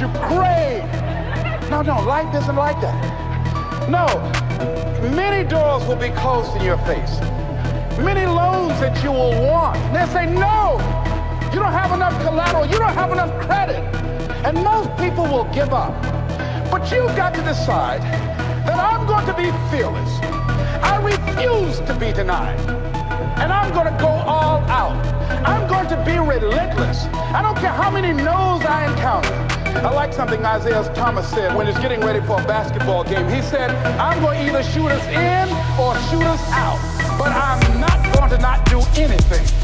you? Great. No, no, life isn't like that. No, many doors will be closed in your face. Many loans that you will want. They say, no, you don't have enough collateral. You don't have enough credit. And most people will give up. But you've got to decide that I'm going to be fearless. I refuse to be denied. And I'm going to go all out. I'm going to be relentless. I don't care how many no's I encounter. I like something Isaiah Thomas said when he's getting ready for a basketball game. He said, I'm going to either shoot us in or shoot us out. But I'm not going to not do anything.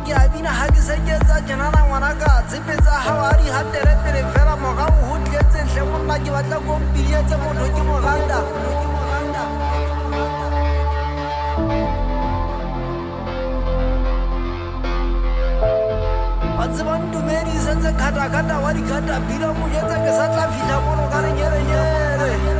Aqui a vina hagi sengeza janana wanaka zipeza hawari hatere tere fera moga uhutye zenhle wona ki batla kompilia tse mono ki moganda a tsebang dumedi setse kgatakgata wa dikgata pila monyetsa ke sa tla fitlha kare ka lenyelenyele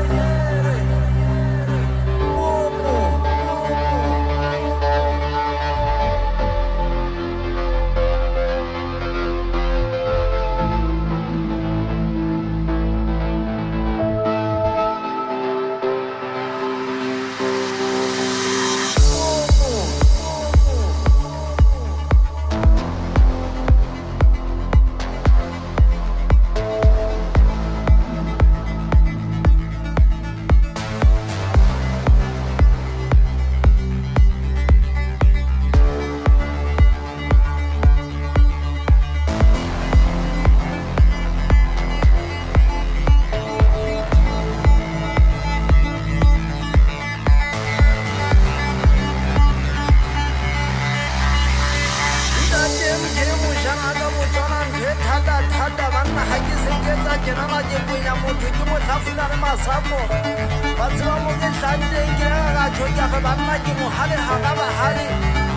ga bahari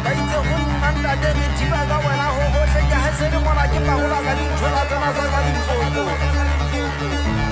ba itse go nna nta le methiba ka wena go gotlhe ke ga se le mona ke pagola ka dinthola tsona tsa ka ditlhoko